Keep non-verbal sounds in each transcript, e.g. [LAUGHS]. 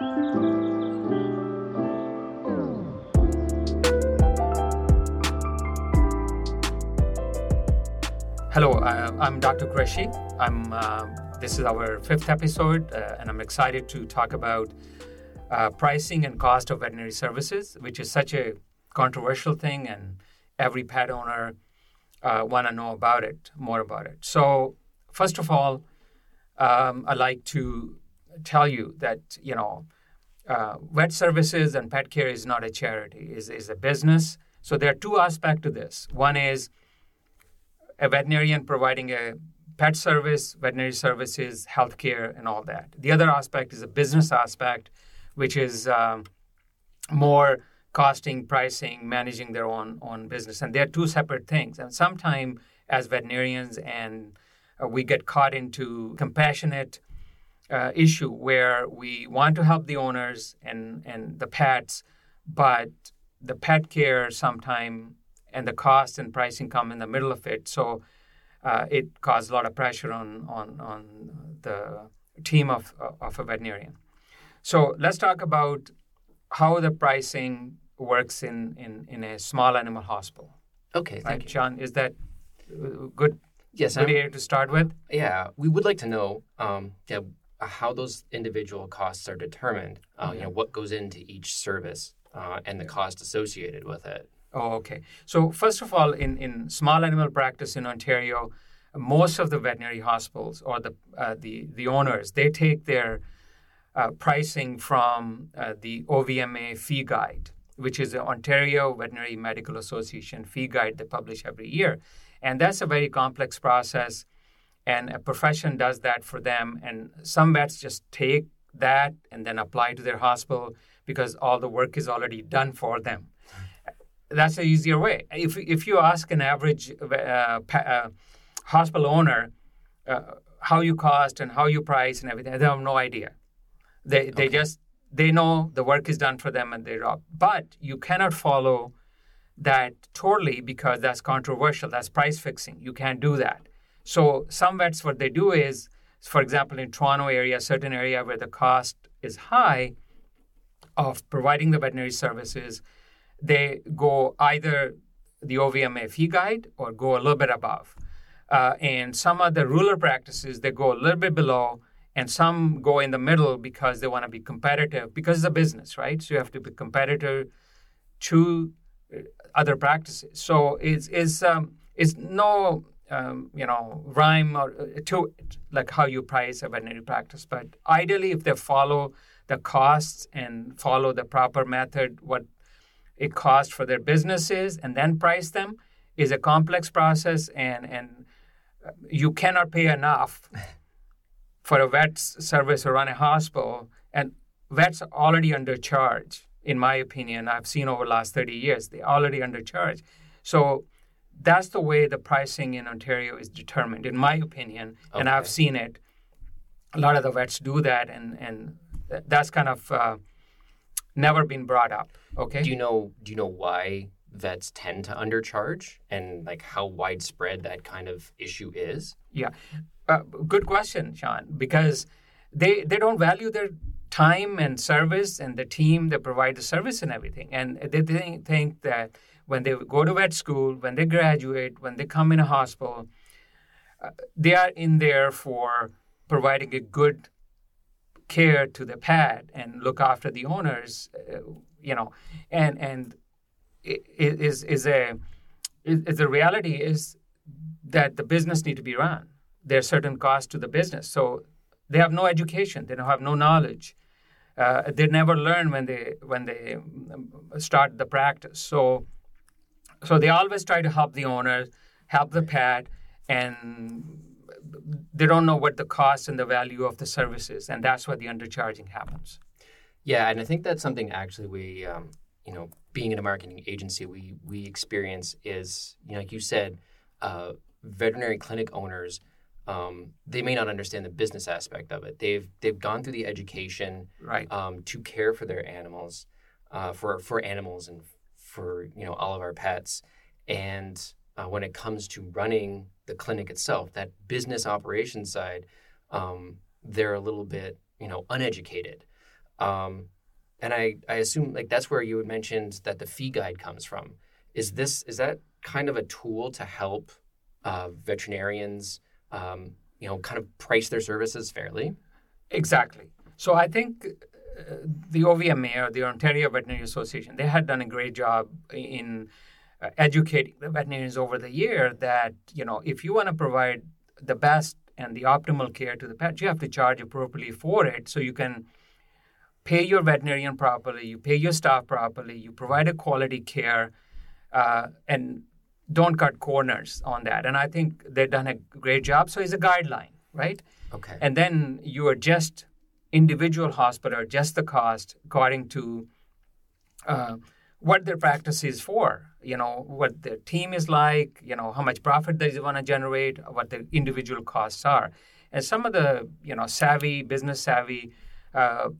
Hello, uh, I'm Dr. Qureshi. I'm. Uh, this is our fifth episode, uh, and I'm excited to talk about uh, pricing and cost of veterinary services, which is such a controversial thing, and every pet owner uh, want to know about it, more about it. So, first of all, um, I'd like to tell you that you know, uh, vet services and pet care is not a charity; is is a business. So there are two aspects to this. One is a veterinarian providing a pet service, veterinary services, healthcare, and all that. The other aspect is a business aspect, which is um, more costing, pricing, managing their own own business, and they're two separate things. And sometimes, as veterinarians, and uh, we get caught into compassionate uh, issue where we want to help the owners and and the pets, but the pet care sometimes and the cost and pricing come in the middle of it. So uh, it caused a lot of pressure on on on the team of of a veterinarian. So let's talk about how the pricing works in in, in a small animal hospital. Okay, thank right, you. John. Is that uh, good? Yes, good I'm- area to start with. Yeah, we would like to know um, yeah, how those individual costs are determined. Uh, You know, what goes into each service uh, and the cost associated with it. Oh, okay. So first of all, in, in small animal practice in Ontario, most of the veterinary hospitals or the uh, the the owners they take their uh, pricing from uh, the OVMA fee guide, which is the Ontario Veterinary Medical Association fee guide they publish every year, and that's a very complex process, and a profession does that for them, and some vets just take that and then apply to their hospital because all the work is already done for them that's an easier way. If if you ask an average uh, pa- uh, hospital owner uh, how you cost and how you price and everything, they have no idea. They they just they know the work is done for them and they're up. But you cannot follow that totally because that's controversial. That's price fixing. You can't do that. So some vets, what they do is, for example, in Toronto area, certain area where the cost is high of providing the veterinary services, they go either the OVMA fee guide or go a little bit above. Uh, and some other rural practices, they go a little bit below, and some go in the middle because they want to be competitive because it's a business, right? So you have to be competitive to uh, other practices. So it's, it's, um, it's no um, you know rhyme or uh, to like how you price a veterinary practice. But ideally, if they follow the costs and follow the proper method, what it costs for their businesses and then price them is a complex process and and you cannot pay enough [LAUGHS] for a vet service or run a hospital. And vets are already undercharged in my opinion. I've seen over the last 30 years they're already undercharged so that's the way the pricing in ontario is determined in my opinion and i've seen it a lot of the vets do that and and that's kind of uh, never been brought up okay Do you know Do you know why vets tend to undercharge and like how widespread that kind of issue is? Yeah, uh, good question, Sean. Because they they don't value their time and service and the team that provide the service and everything, and they think, think that when they go to vet school, when they graduate, when they come in a hospital, uh, they are in there for providing a good care to the pet and look after the owners, uh, you know, and and it, is is a is, the reality is that the business need to be run. There are certain costs to the business, so they have no education. They don't have no knowledge. Uh, they never learn when they when they um, start the practice. So so they always try to help the owner, help the pet, and they don't know what the cost and the value of the service is, and that's where the undercharging happens. Yeah, and I think that's something actually we, um, you know, being in a marketing agency, we we experience is, you know, like you said, uh, veterinary clinic owners, um, they may not understand the business aspect of it. They've they've gone through the education Right. um, to care for their animals, uh, for for animals and for you know all of our pets, and uh, when it comes to running the clinic itself, that business operations side, um, they're a little bit you know uneducated. Um, and I, I assume like that's where you had mentioned that the fee guide comes from. Is this is that kind of a tool to help uh, veterinarians, um, you know, kind of price their services fairly? Exactly. So I think the OVMA or the Ontario Veterinary Association they had done a great job in uh, educating the veterinarians over the year that you know if you want to provide the best and the optimal care to the pet, you have to charge appropriately for it so you can pay your veterinarian properly, you pay your staff properly, you provide a quality care, uh, and don't cut corners on that. And I think they've done a great job. So it's a guideline, right? Okay. And then you adjust individual hospital, just the cost according to uh, what their practice is for. You know, what their team is like, you know, how much profit they want to generate, what the individual costs are. And some of the, you know, savvy, business savvy uh,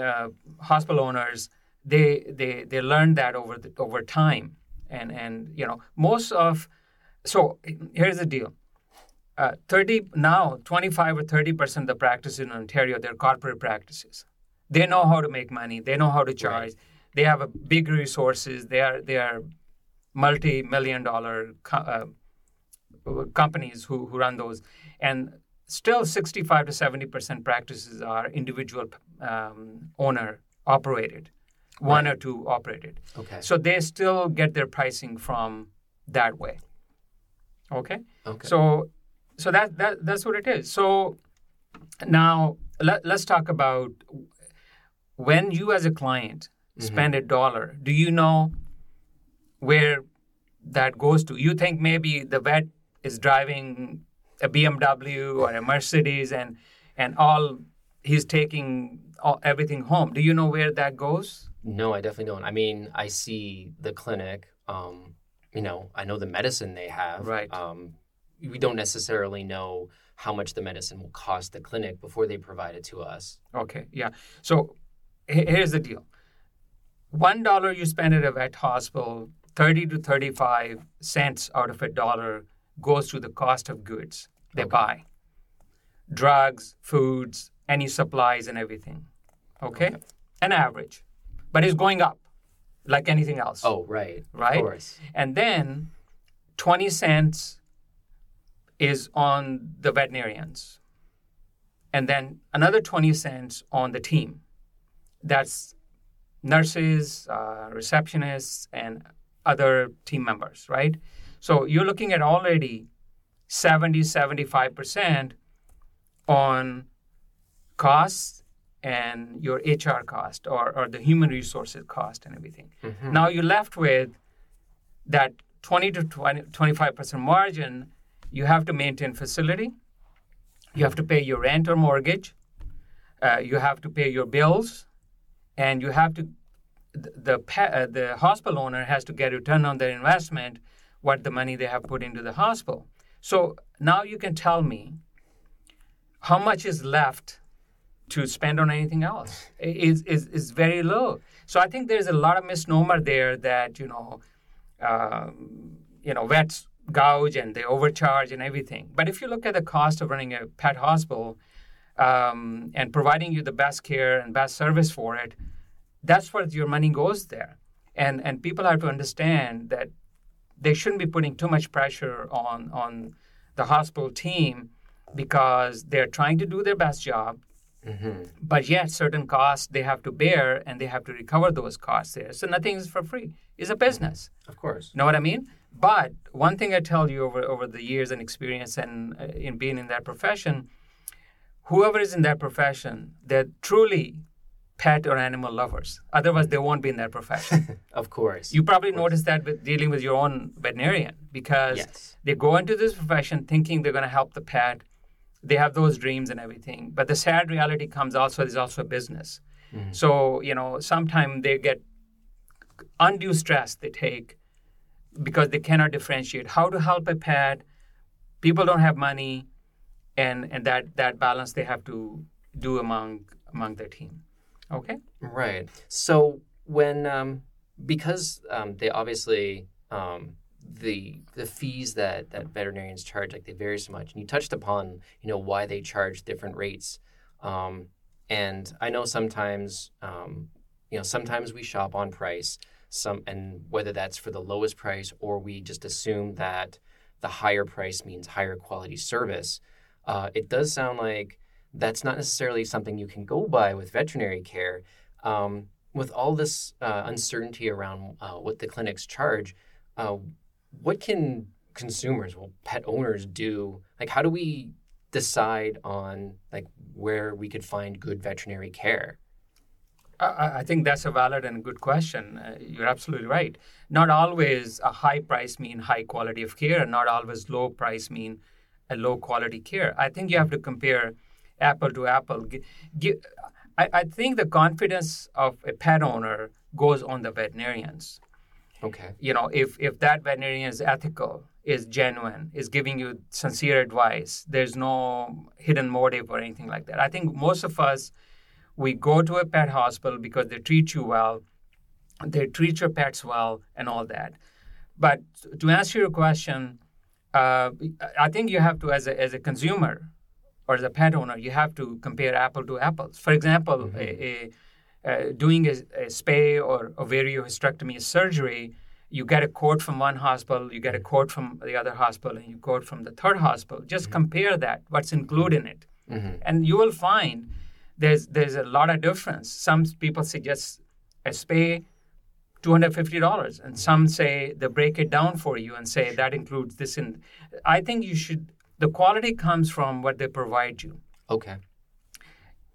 uh, hospital owners, they, they, they learn that over, the, over time and and you know most of so here's the deal uh, 30 now 25 or 30 percent of the practices in ontario they're corporate practices they know how to make money they know how to charge right. they have a big resources they are they are multi-million dollar co- uh, companies who, who run those and still 65 to 70 percent practices are individual um, owner operated one right. or two operated. Okay. So they still get their pricing from that way. Okay. Okay. So, so that, that that's what it is. So now let, let's talk about when you as a client mm-hmm. spend a dollar. Do you know where that goes to? You think maybe the vet is driving a BMW or a Mercedes and and all he's taking all, everything home. Do you know where that goes? No, I definitely don't. I mean, I see the clinic. Um, you know, I know the medicine they have. Right. Um, we don't necessarily know how much the medicine will cost the clinic before they provide it to us. Okay. Yeah. So here's the deal. One dollar you spend at a vet hospital, thirty to thirty-five cents out of a dollar goes to the cost of goods they okay. buy, drugs, foods, any supplies, and everything. Okay? okay. An average but it's going up like anything else. Oh, right. Right? Of course. And then 20 cents is on the veterinarians. And then another 20 cents on the team. That's nurses, uh, receptionists, and other team members, right? So you're looking at already 70, 75% on costs and your HR cost or, or the human resources cost and everything. Mm-hmm. Now you're left with that 20 to 20, 25% margin. You have to maintain facility. You have to pay your rent or mortgage. Uh, you have to pay your bills, and you have to the uh, the hospital owner has to get return on their investment, what the money they have put into the hospital. So now you can tell me how much is left to spend on anything else is, is, is very low. So I think there's a lot of misnomer there that, you know, um, you know, vets gouge and they overcharge and everything. But if you look at the cost of running a pet hospital um, and providing you the best care and best service for it, that's where your money goes there. And, and people have to understand that they shouldn't be putting too much pressure on, on the hospital team because they're trying to do their best job Mm-hmm. But yet, certain costs they have to bear and they have to recover those costs there. So nothing is for free. It's a business. Of course. Know what I mean? But one thing I tell you over, over the years and experience and uh, in being in that profession, whoever is in that profession, they're truly pet or animal lovers. Otherwise, they won't be in that profession. [LAUGHS] of course. You probably noticed that with dealing with your own veterinarian because yes. they go into this profession thinking they're going to help the pet they have those dreams and everything. But the sad reality comes also there's also a business. Mm-hmm. So, you know, sometimes they get undue stress they take because they cannot differentiate how to help a pet. People don't have money and and that that balance they have to do among among their team. Okay? Right. So when um because um, they obviously um, the the fees that that veterinarians charge like they vary so much and you touched upon you know why they charge different rates um, and I know sometimes, um, you know, sometimes we shop on price, some, and whether that's for the lowest price or we just assume that the higher price means higher quality service. Uh, it does sound like that's not necessarily something you can go by with veterinary care. Um, with all this uh, uncertainty around uh, what the clinics charge, uh, what can consumers, well, pet owners do? Like, how do we decide on like where we could find good veterinary care? I, I think that's a valid and good question. Uh, you're absolutely right. Not always a high price mean high quality of care, and not always low price mean a low quality care. I think you have to compare apple to apple. I, I think the confidence of a pet owner goes on the veterinarians. Okay. You know, if if that veterinarian is ethical, is genuine, is giving you sincere advice, there's no hidden motive or anything like that. I think most of us we go to a pet hospital because they treat you well, they treat your pets well, and all that. But to answer your question, uh, I think you have to, as a, as a consumer or as a pet owner, you have to compare apple to apples. For example, mm-hmm. a, a, uh, doing a, a spay or ovariohysterectomy surgery, you get a quote from one hospital, you get a quote from the other hospital, and you quote from the third hospital. Just mm-hmm. compare that, what's included in it. Mm-hmm. And you will find there's there's a lot of difference. Some people suggest a spay, two hundred fifty dollars, and some say they break it down for you and say that includes this. And I think you should. The quality comes from what they provide you. Okay.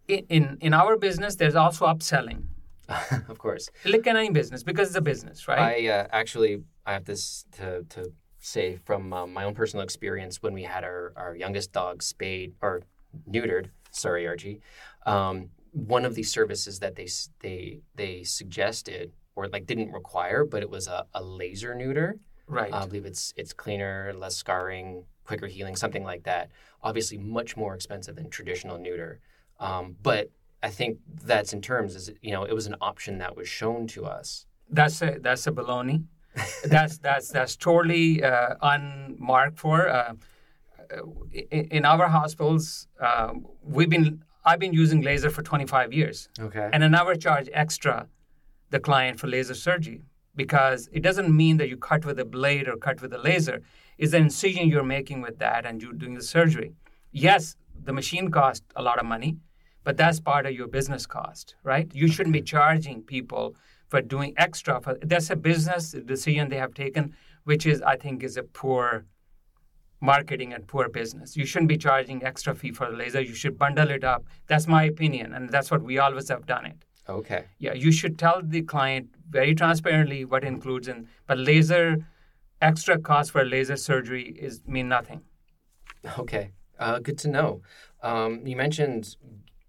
In in, in our business, there's also upselling. [LAUGHS] of course. Like in any business, because it's a business, right? I uh, actually I have this to to say from um, my own personal experience when we had our, our youngest dog spayed or neutered. Sorry, Archie um, one of the services that they they they suggested or like didn't require, but it was a, a laser neuter. Right. Uh, I believe it's it's cleaner, less scarring, quicker healing, something like that. Obviously, much more expensive than traditional neuter. Um, but I think that's in terms is you know it was an option that was shown to us. That's a that's a baloney. that's that's that's totally uh, unmarked for. Uh, in, in, our hospitals, uh, we've been I've been using laser for 25 years. Okay. And I never charge extra the client for laser surgery because it doesn't mean that you cut with a blade or cut with a laser. It's the incision you're making with that and you're doing the surgery. Yes, the machine costs a lot of money, but that's part of your business cost, right? You shouldn't be charging people for doing extra. For, that's a business decision they have taken, which is, I think, is a poor marketing and poor business. You shouldn't be charging extra fee for the laser. You should bundle it up. That's my opinion, and that's what we always have done it. Okay. Yeah, you should tell the client very transparently what includes in, but laser extra cost for laser surgery is mean nothing. Okay, uh, good to know. Um, you mentioned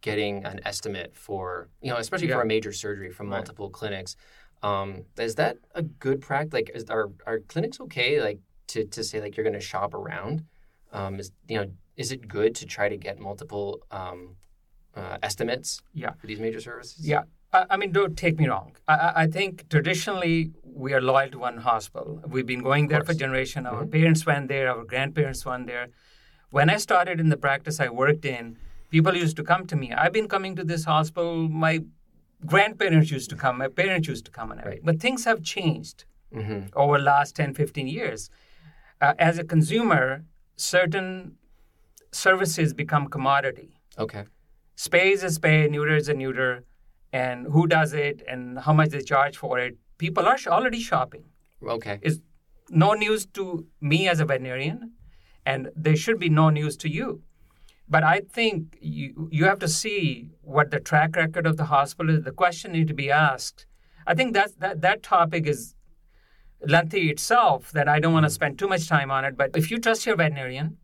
getting an estimate for you know, especially yeah. for a major surgery from multiple right. clinics. Um, is that a good practice? Like, is, are are clinics okay? Like, to, to say like you're going to shop around? Um, is you know is it good to try to get multiple um, uh, estimates yeah. for these major services? Yeah. I, I mean, don't take me wrong. I, I, think traditionally we are loyal to one hospital. We've been going there for generation. Our mm-hmm. parents went there. Our grandparents went there. When I started in the practice I worked in, people used to come to me. I've been coming to this hospital. My grandparents used to come. My parents used to come and everything. Right. But things have changed mm-hmm. over the last 10, 15 years uh, as a consumer, certain services become commodity. Okay. Spay is a spay, neuter is a neuter, and who does it and how much they charge for it. People are already shopping. Okay. It's no news to me as a veterinarian, and there should be no news to you. But I think you you have to see what the track record of the hospital is. The question need to be asked. I think that that that topic is lengthy itself that I don't want to hmm. spend too much time on it. But if you trust your veterinarian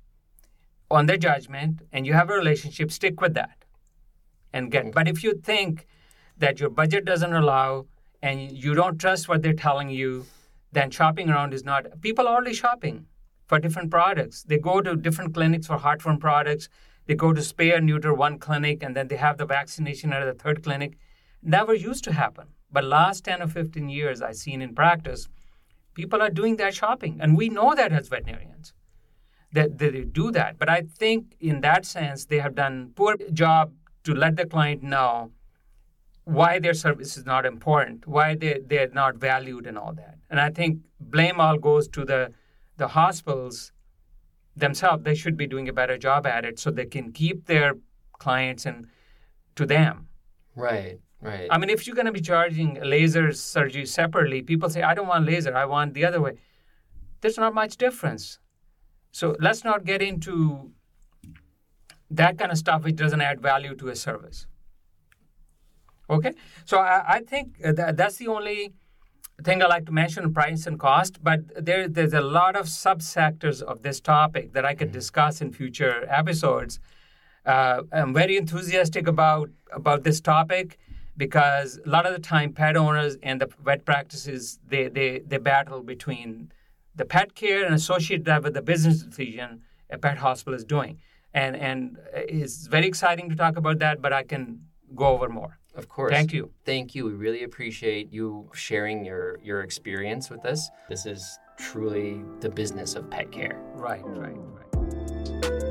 on their judgment and you have a relationship, stick with that and get. Hmm. But if you think that your budget doesn't allow and you don't trust what they're telling you, then shopping around is not. People are already shopping for different products. They go to different clinics for heartworm products. They go to spay or neuter one clinic and then they have the vaccination at the third clinic. Never used to happen. But last 10 or 15 years, I've seen in practice, People are doing that shopping, and we know that as veterinarians that, that they do that. But I think in that sense, they have done poor job to let the client know why their service is not important, why they, they're not valued, and all that. And I think blame all goes to the, the hospitals themselves. They should be doing a better job at it so they can keep their clients and to them. Right, right. I mean, if you're going to be charging laser surgery separately, people say, I don't want laser, I want the other way. There's not much difference. So let's not get into that kind of stuff which doesn't add value to a service. Okay, so I, I think that that's the only thing I like to mention price and cost, but there, there's a lot of subsectors of this topic that I could discuss in future episodes. Uh, I'm very enthusiastic about about this topic because a lot of the time pet owners and the vet practices they, they, they battle between the pet care and associate that with the business decision a pet hospital is doing. And and it's very exciting to talk about that, but I can go over more. Of course. Thank you. Thank you. We really appreciate you sharing your, your experience with us. This is truly the business of pet care. Right, right, right.